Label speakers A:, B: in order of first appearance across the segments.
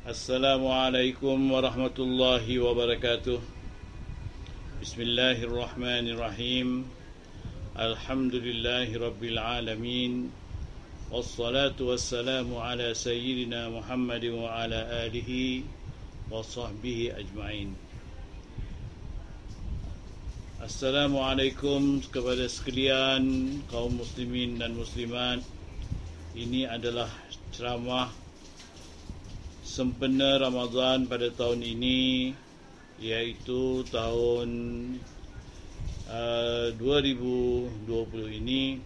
A: Assalamualaikum warahmatullahi wabarakatuh. Bismillahirrahmanirrahim. Alhamdulillahi rabbil alamin. Wassalatu wassalamu ala sayyidina Muhammad wa ala alihi wa sahbihi ajma'in. Assalamualaikum kepada sekalian kaum muslimin dan muslimat. Ini adalah ceramah sempena Ramadan pada tahun ini iaitu tahun uh, 2020 ini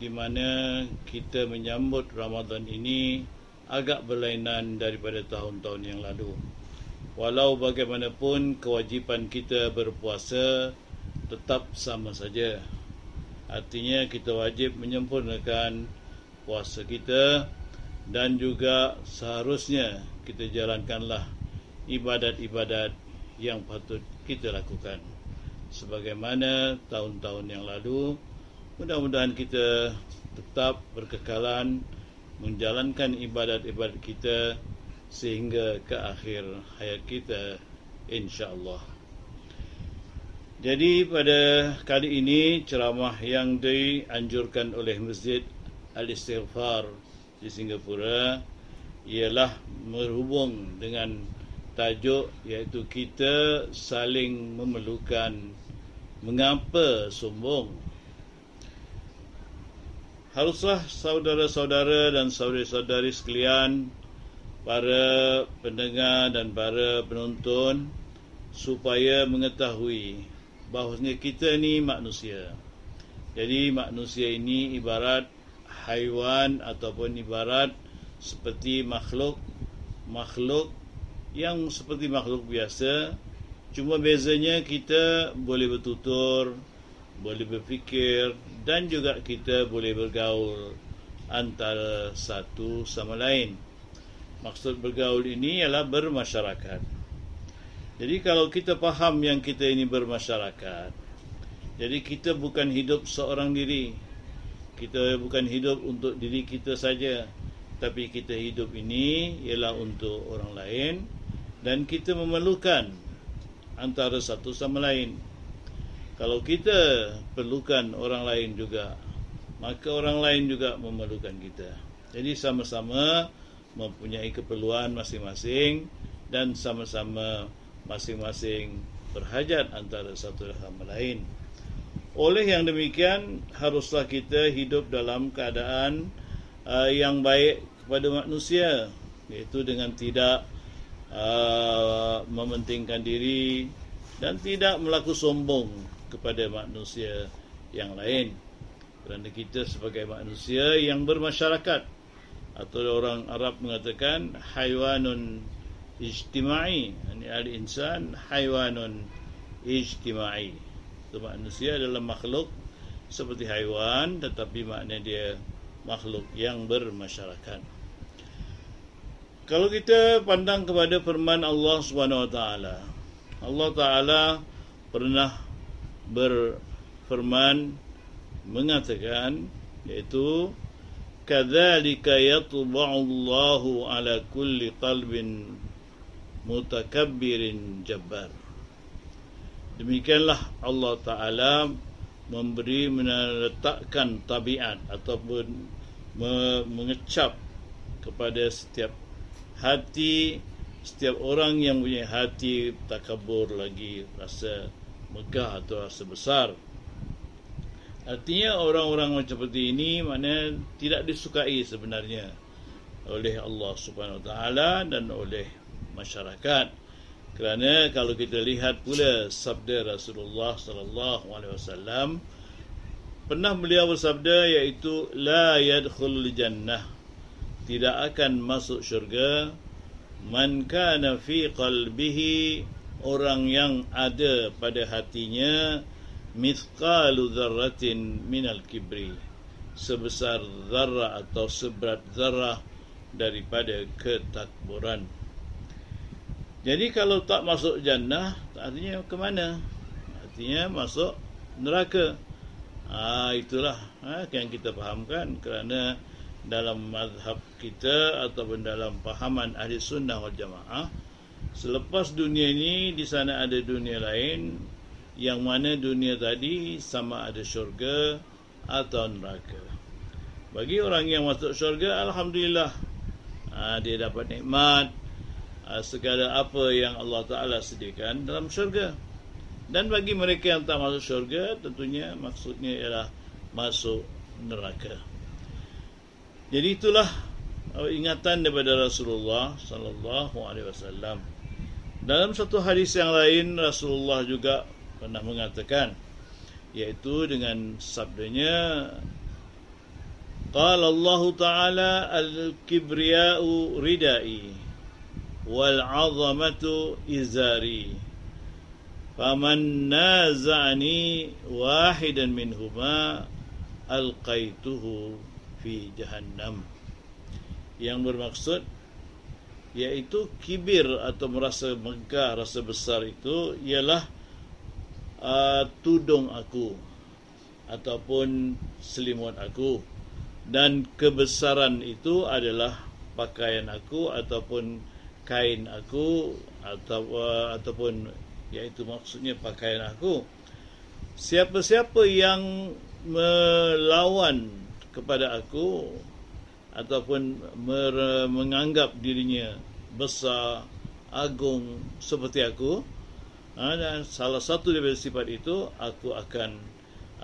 A: di mana kita menyambut Ramadan ini agak berlainan daripada tahun-tahun yang lalu. Walau bagaimanapun kewajipan kita berpuasa tetap sama saja. Artinya kita wajib menyempurnakan puasa kita dan juga seharusnya kita jalankanlah ibadat-ibadat yang patut kita lakukan. Sebagaimana tahun-tahun yang lalu mudah-mudahan kita tetap berkekalan menjalankan ibadat-ibadat kita sehingga ke akhir hayat kita insyaallah. Jadi pada kali ini ceramah yang dianjurkan oleh Masjid Al-Istighfar di Singapura ialah berhubung dengan tajuk iaitu kita saling memerlukan mengapa sombong. Haruslah saudara-saudara dan saudari-saudari sekalian para pendengar dan para penonton supaya mengetahui bahawa kita ni manusia. Jadi manusia ini ibarat haiwan ataupun ibarat seperti makhluk makhluk yang seperti makhluk biasa. Cuma bezanya kita boleh bertutur boleh berfikir dan juga kita boleh bergaul antara satu sama lain. Maksud bergaul ini ialah bermasyarakat. Jadi kalau kita faham yang kita ini bermasyarakat jadi kita bukan hidup seorang diri kita bukan hidup untuk diri kita saja tapi kita hidup ini ialah untuk orang lain dan kita memerlukan antara satu sama lain. Kalau kita perlukan orang lain juga maka orang lain juga memerlukan kita. Jadi sama-sama mempunyai keperluan masing-masing dan sama-sama masing-masing berhajat antara satu sama lain oleh yang demikian haruslah kita hidup dalam keadaan uh, yang baik kepada manusia iaitu dengan tidak uh, mementingkan diri dan tidak melaku sombong kepada manusia yang lain. Kerana kita sebagai manusia yang bermasyarakat atau orang Arab mengatakan haiwanun ijtimai. Ini al-insan haiwanun ijtimai itu manusia adalah makhluk seperti haiwan tetapi makna dia makhluk yang bermasyarakat. Kalau kita pandang kepada firman Allah Subhanahu Wa Taala, Allah Taala pernah berfirman mengatakan yaitu kadzalika yatba'u Allahu ala kulli qalbin mutakabbirin jabbar. Demikianlah Allah Ta'ala memberi meletakkan tabiat ataupun mengecap kepada setiap hati setiap orang yang punya hati takabur lagi rasa megah atau rasa besar. Artinya orang-orang macam seperti ini mana tidak disukai sebenarnya oleh Allah Subhanahu Wa Taala dan oleh masyarakat kerana kalau kita lihat pula sabda Rasulullah sallallahu alaihi wasallam pernah beliau bersabda iaitu la yadkhulul jannah. Tidak akan masuk syurga man kana fi qalbihi orang yang ada pada hatinya mithqalu dzarratin minal kibri sebesar zarah atau seberat zarah daripada ketakburan jadi kalau tak masuk jannah, artinya ke mana? Artinya masuk neraka. Ha, itulah ha, yang kita fahamkan kerana dalam mazhab kita ataupun dalam pahaman ahli sunnah wal jamaah selepas dunia ini di sana ada dunia lain yang mana dunia tadi sama ada syurga atau neraka bagi orang yang masuk syurga alhamdulillah ha, dia dapat nikmat ha, segala apa yang Allah Taala sediakan dalam syurga. Dan bagi mereka yang tak masuk syurga tentunya maksudnya ialah masuk neraka. Jadi itulah uh, ingatan daripada Rasulullah sallallahu alaihi wasallam. Dalam satu hadis yang lain Rasulullah juga pernah mengatakan yaitu dengan sabdanya Qala Allah Ta'ala al-kibriya'u ridai wal 'azamatu izari. Faman naza'ani wahidan minhuma alqaituhu fi jahannam. Yang bermaksud yaitu kibir atau merasa megah rasa besar itu ialah uh, tudung aku ataupun selimut aku. Dan kebesaran itu adalah pakaian aku ataupun kain aku atau uh, ataupun yaitu maksudnya pakaian aku siapa-siapa yang melawan kepada aku ataupun mer- menganggap dirinya besar agung seperti aku ha, dan salah satu daripada sifat itu aku akan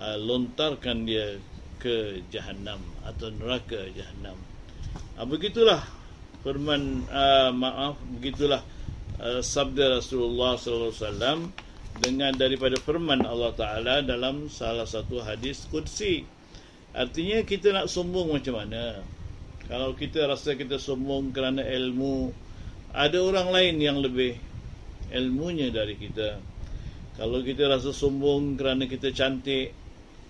A: uh, lontarkan dia ke jahanam atau neraka jahanam ha, begitulah firman uh, maaf begitulah uh, sabda Rasulullah sallallahu alaihi wasallam dengan daripada firman Allah taala dalam salah satu hadis qudsi Artinya kita nak sombong macam mana? Kalau kita rasa kita sombong kerana ilmu, ada orang lain yang lebih ilmunya dari kita. Kalau kita rasa sombong kerana kita cantik,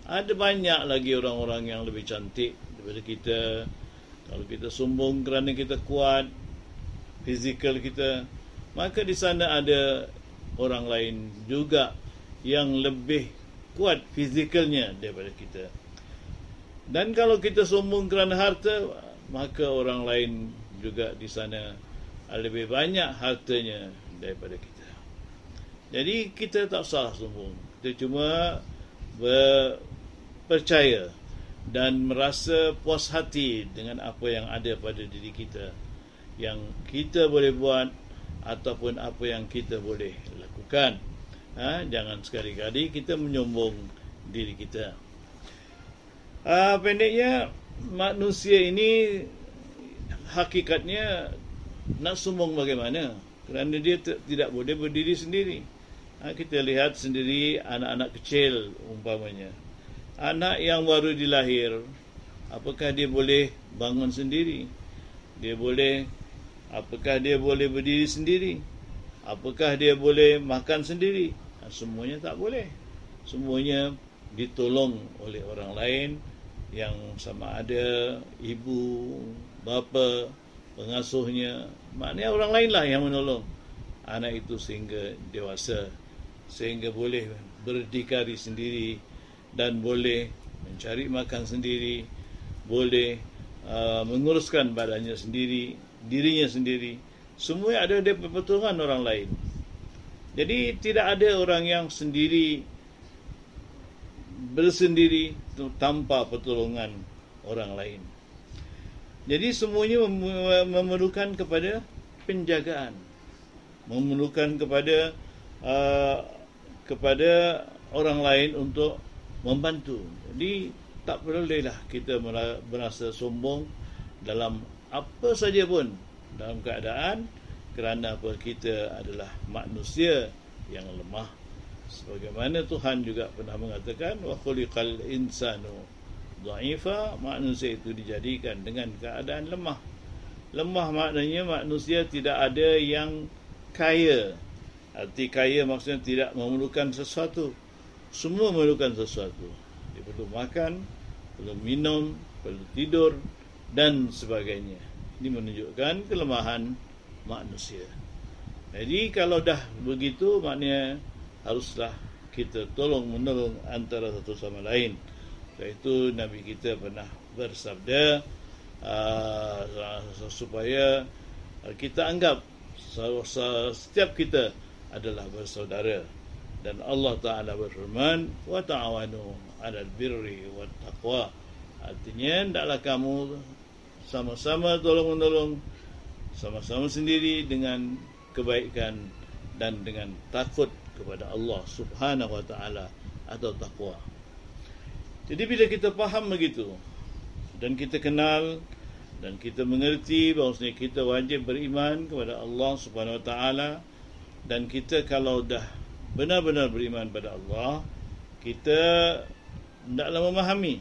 A: ada banyak lagi orang-orang yang lebih cantik daripada kita. Kalau kita sombong kerana kita kuat, fizikal kita, maka di sana ada orang lain juga yang lebih kuat fizikalnya daripada kita. Dan kalau kita sombong kerana harta, maka orang lain juga di sana lebih banyak hartanya daripada kita. Jadi kita tak salah sombong. Kita cuma percaya dan merasa puas hati dengan apa yang ada pada diri kita. Yang kita boleh buat ataupun apa yang kita boleh lakukan. Ha? Jangan sekali-kali kita menyombong diri kita. Uh, pendeknya manusia ini hakikatnya nak sombong bagaimana? Kerana dia tidak boleh berdiri sendiri. Ha, kita lihat sendiri anak-anak kecil umpamanya. Anak yang baru dilahir, apakah dia boleh bangun sendiri? Dia boleh apakah dia boleh berdiri sendiri? Apakah dia boleh makan sendiri? Ha, semuanya tak boleh. Semuanya ditolong oleh orang lain yang sama ada ibu, bapa, pengasuhnya, maknanya orang lainlah yang menolong anak itu sehingga dewasa, sehingga boleh berdikari sendiri dan boleh mencari makan sendiri, boleh uh, menguruskan badannya sendiri, dirinya sendiri. Semua ada dari pertolongan orang lain. Jadi tidak ada orang yang sendiri bersendiri tanpa pertolongan orang lain. Jadi semuanya memerlukan kepada penjagaan, memerlukan kepada uh, kepada orang lain untuk membantu. Jadi tak perlulah kita merasa sombong dalam apa saja pun. Dalam keadaan kerana apa kita adalah manusia yang lemah. Sebagaimana Tuhan juga pernah mengatakan wa khuliqal insanu dhaifa manusia itu dijadikan dengan keadaan lemah. Lemah maknanya manusia tidak ada yang kaya. Arti kaya maksudnya tidak memerlukan sesuatu semua memerlukan sesuatu. Dia perlu makan perlu minum perlu tidur dan sebagainya. Ini menunjukkan kelemahan manusia. Jadi kalau dah begitu maknanya haruslah kita tolong menolong antara satu sama lain. Sebab itu Nabi kita pernah bersabda, uh, supaya kita anggap setiap kita adalah bersaudara dan Allah Taala berfirman wa ta'awanu 'alal birri wat taqwa artinya hendaklah kamu sama-sama tolong menolong sama-sama sendiri dengan kebaikan dan dengan takut kepada Allah Subhanahu wa taala atau takwa. Jadi bila kita faham begitu dan kita kenal dan kita mengerti bahawa kita wajib beriman kepada Allah Subhanahu wa taala dan kita kalau dah benar-benar beriman pada Allah, kita hendaklah memahami.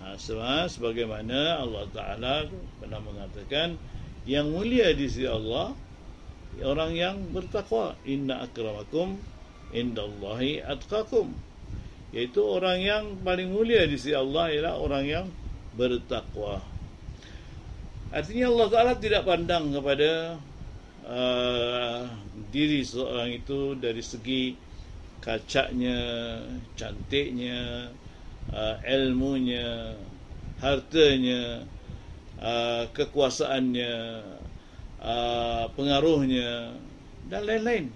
A: Ha, sebagaimana Allah Taala pernah mengatakan yang mulia di sisi Allah orang yang bertakwa. Inna akramakum indallahi atqakum. Yaitu orang yang paling mulia di sisi Allah ialah orang yang bertakwa. Artinya Allah Taala tidak pandang kepada uh, diri seorang itu dari segi kacaknya cantiknya uh, ilmunya hartanya uh, kekuasaannya uh, pengaruhnya dan lain-lain.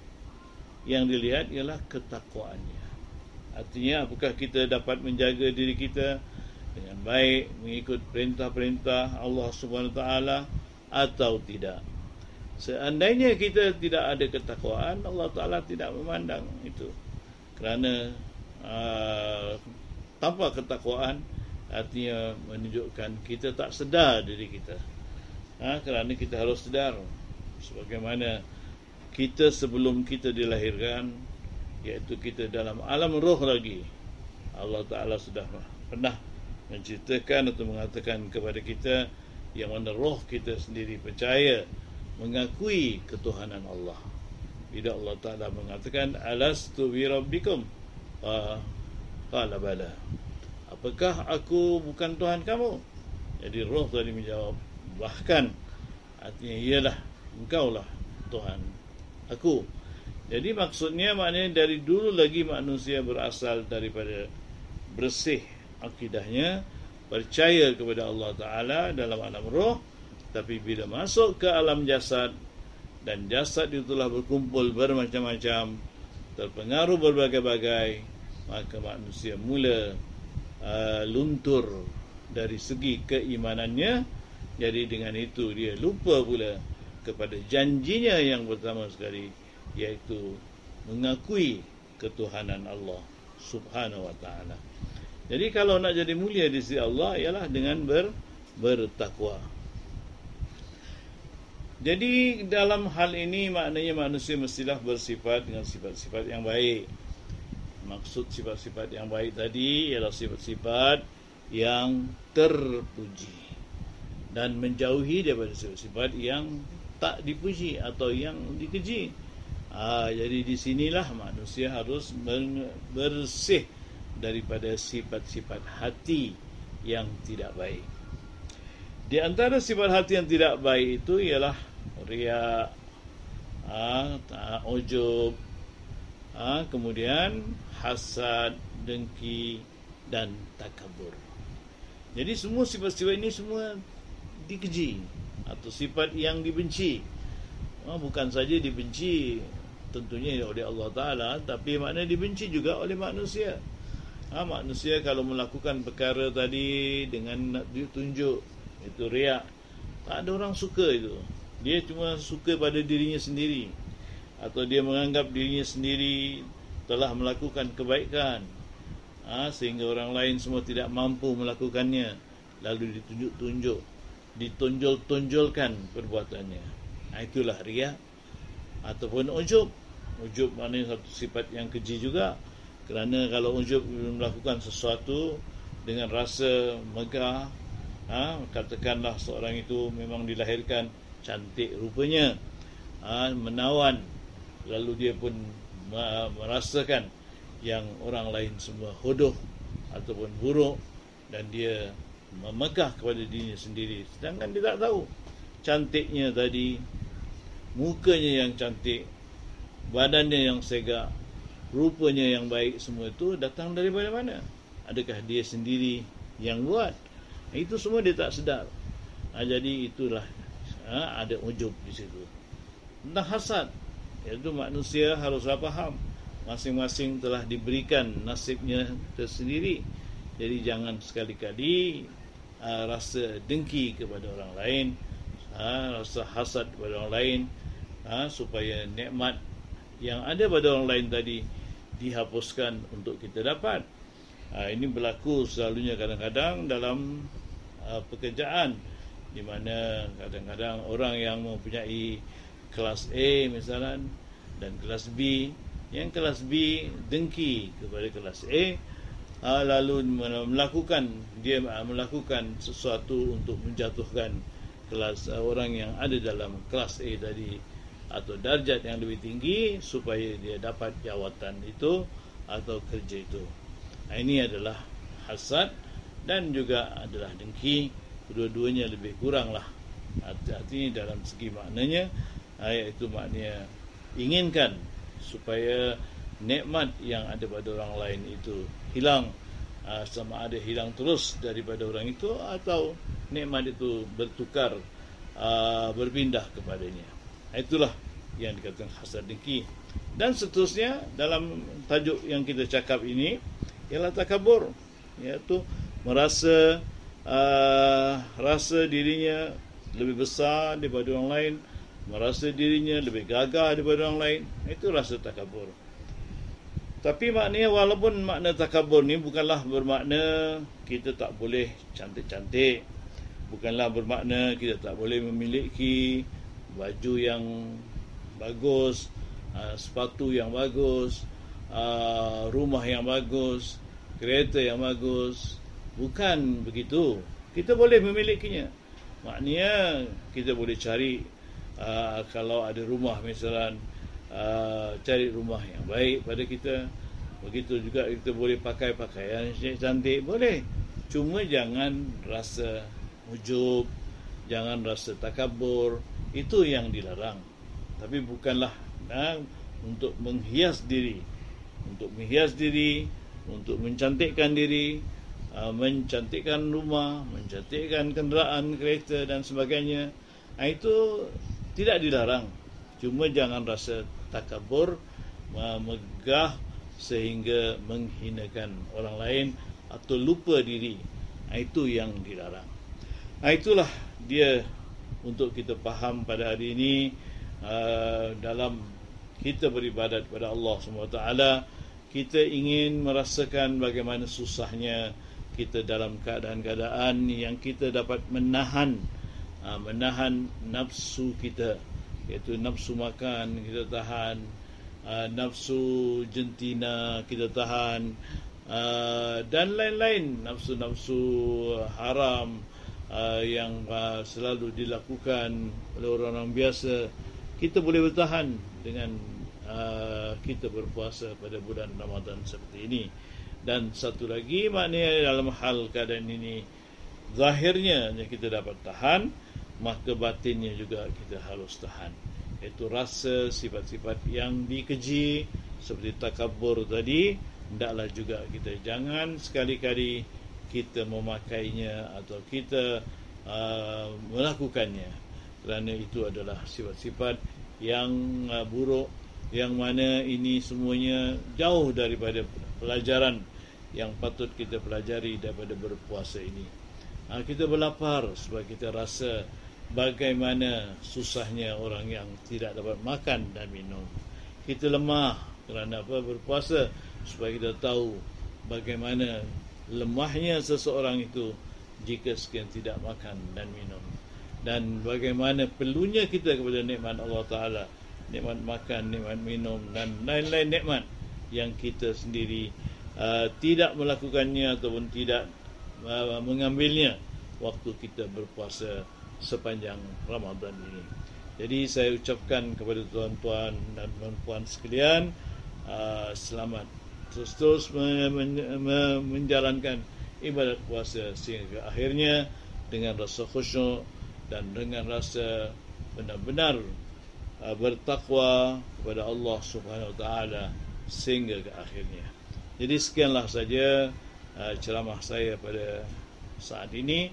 A: Yang dilihat ialah ketakwaannya. Artinya apakah kita dapat menjaga diri kita dengan baik mengikut perintah-perintah Allah Subhanahu taala atau tidak seandainya kita tidak ada ketakwaan Allah taala tidak memandang itu. Kerana uh, tanpa ketakwaan artinya menunjukkan kita tak sedar diri kita. Ha, kerana kita harus sedar sebagaimana kita sebelum kita dilahirkan iaitu kita dalam alam roh lagi Allah Ta'ala sudah pernah menceritakan atau mengatakan kepada kita yang mana roh kita sendiri percaya mengakui ketuhanan Allah. Bila Allah Ta'ala mengatakan alastu bi rabbikum? Qala bala. Apakah aku bukan Tuhan kamu? Jadi roh tadi menjawab bahkan artinya iyalah engkau lah Tuhan aku. Jadi maksudnya maknanya dari dulu lagi manusia berasal daripada bersih akidahnya percaya kepada Allah Ta'ala dalam alam roh tapi bila masuk ke alam jasad dan jasad itu telah berkumpul bermacam-macam terpengaruh berbagai-bagai maka manusia mula uh, luntur dari segi keimanannya jadi dengan itu dia lupa pula kepada janjinya yang pertama sekali iaitu mengakui ketuhanan Allah Subhanahu wa taala. Jadi kalau nak jadi mulia di sisi Allah ialah dengan ber, bertakwa. Jadi dalam hal ini maknanya manusia mestilah bersifat dengan sifat-sifat yang baik. Maksud sifat-sifat yang baik tadi ialah sifat-sifat yang terpuji dan menjauhi daripada sifat-sifat yang tak dipuji atau yang dikeji. Ha, jadi di sinilah manusia harus bersih daripada sifat-sifat hati yang tidak baik. Di antara sifat hati yang tidak baik itu ialah riak, ha, ujub, ha, kemudian hasad, dengki dan takabur. Jadi semua sifat-sifat ini semua dikeji atau sifat yang dibenci. Oh, bukan saja dibenci tentunya oleh Allah Taala tapi makna dibenci juga oleh manusia. Ha, manusia kalau melakukan perkara tadi dengan nak ditunjuk itu riak tak ada orang suka itu. Dia cuma suka pada dirinya sendiri atau dia menganggap dirinya sendiri telah melakukan kebaikan ha, sehingga orang lain semua tidak mampu melakukannya lalu ditunjuk-tunjuk ditonjol-tonjolkan perbuatannya. Nah, itulah ria ataupun ujub. Ujub maknanya satu sifat yang keji juga. Kerana kalau ujub melakukan sesuatu dengan rasa megah, ha, katakanlah seorang itu memang dilahirkan cantik rupanya, ha, menawan, lalu dia pun merasakan yang orang lain semua hodoh ataupun buruk dan dia memegah kepada dirinya sendiri. Sedangkan dia tak tahu cantiknya tadi mukanya yang cantik badannya yang segak rupanya yang baik semua itu datang dari mana-mana. Adakah dia sendiri yang buat? Itu semua dia tak sedar. Ha, jadi itulah ha, ada ujub di situ. Tentang hasad, iaitu manusia haruslah faham masing-masing telah diberikan nasibnya tersendiri. Jadi jangan sekali-kali ha, rasa dengki kepada orang lain, ha, rasa hasad kepada orang lain ha, supaya nikmat yang ada pada orang lain tadi dihapuskan untuk kita dapat. Ha, ini berlaku selalunya kadang-kadang dalam uh, pekerjaan di mana kadang-kadang orang yang mempunyai kelas A misalnya dan kelas B yang kelas B dengki kepada kelas A uh, lalu melakukan dia melakukan sesuatu untuk menjatuhkan kelas uh, orang yang ada dalam kelas A tadi atau darjat yang lebih tinggi supaya dia dapat jawatan itu atau kerja itu. Ini adalah hasad dan juga adalah dengki kedua-duanya lebih kurang lah artinya dalam segi maknanya ayat itu maknanya inginkan supaya nikmat yang ada pada orang lain itu hilang. Ah, sama ada hilang terus daripada orang itu atau nikmat itu bertukar ah, berpindah kepadanya. Itulah yang dikatakan hasad dengki. Dan seterusnya dalam tajuk yang kita cakap ini ialah takabur iaitu merasa uh, rasa dirinya lebih besar daripada orang lain, merasa dirinya lebih gagah daripada orang lain, itu rasa takabur. Tapi maknanya walaupun makna takabur ni bukanlah bermakna kita tak boleh cantik-cantik. Bukanlah bermakna kita tak boleh memiliki baju yang bagus, uh, sepatu yang bagus, uh, rumah yang bagus, kereta yang bagus, Bukan begitu. Kita boleh memilikinya. Maknanya kita boleh cari uh, kalau ada rumah misalnya uh, cari rumah yang baik pada kita. Begitu juga kita boleh pakai pakaian yang cantik boleh. Cuma jangan rasa ujub, jangan rasa takabur. Itu yang dilarang. Tapi bukanlah nah, untuk menghias diri, untuk menghias diri, untuk mencantikkan diri, mencantikkan rumah, mencantikkan kenderaan, kereta dan sebagainya. Uh, itu tidak dilarang. Cuma jangan rasa takabur, uh, megah sehingga menghinakan orang lain atau lupa diri. Itu yang dilarang. Itulah dia untuk kita faham pada hari ini dalam kita beribadat kepada Allah SWT kita ingin merasakan bagaimana susahnya kita dalam keadaan-keadaan yang kita dapat menahan uh, menahan nafsu kita iaitu nafsu makan kita tahan uh, nafsu jentina kita tahan uh, dan lain-lain nafsu-nafsu haram yang selalu dilakukan oleh orang-orang biasa. Kita boleh bertahan dengan uh, kita berpuasa pada bulan Ramadan seperti ini. Dan satu lagi maknanya dalam hal keadaan ini zahirnya kita dapat tahan maka batinnya juga kita harus tahan. Iaitu rasa sifat-sifat yang dikeji seperti takabur tadi hendaklah juga kita jangan sekali-kali kita memakainya atau kita uh, melakukannya. Kerana itu adalah sifat-sifat yang uh, buruk yang mana ini semuanya jauh daripada pelajaran yang patut kita pelajari daripada berpuasa ini. Ha, kita berlapar sebab kita rasa bagaimana susahnya orang yang tidak dapat makan dan minum. Kita lemah kerana apa berpuasa supaya kita tahu bagaimana lemahnya seseorang itu jika sekian tidak makan dan minum. Dan bagaimana perlunya kita kepada nikmat Allah Ta'ala Nikmat makan, nikmat minum dan lain-lain nikmat Yang kita sendiri Uh, tidak melakukannya ataupun tidak uh, mengambilnya waktu kita berpuasa sepanjang Ramadan ini. Jadi saya ucapkan kepada tuan-tuan dan puan-puan sekalian uh, selamat terus-terus menjalankan ibadat puasa sehingga akhirnya dengan rasa khusyuk dan dengan rasa benar-benar bertakwa kepada Allah Subhanahu wa taala sehingga ke akhirnya. Jadi sekianlah saja uh, ceramah saya pada saat ini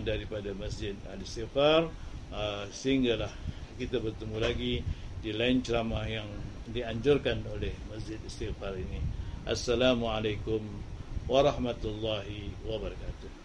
A: daripada Masjid Al-Istighfar uh, sehinggalah kita bertemu lagi di lain ceramah yang dianjurkan oleh Masjid Istighfar ini. Assalamualaikum warahmatullahi wabarakatuh.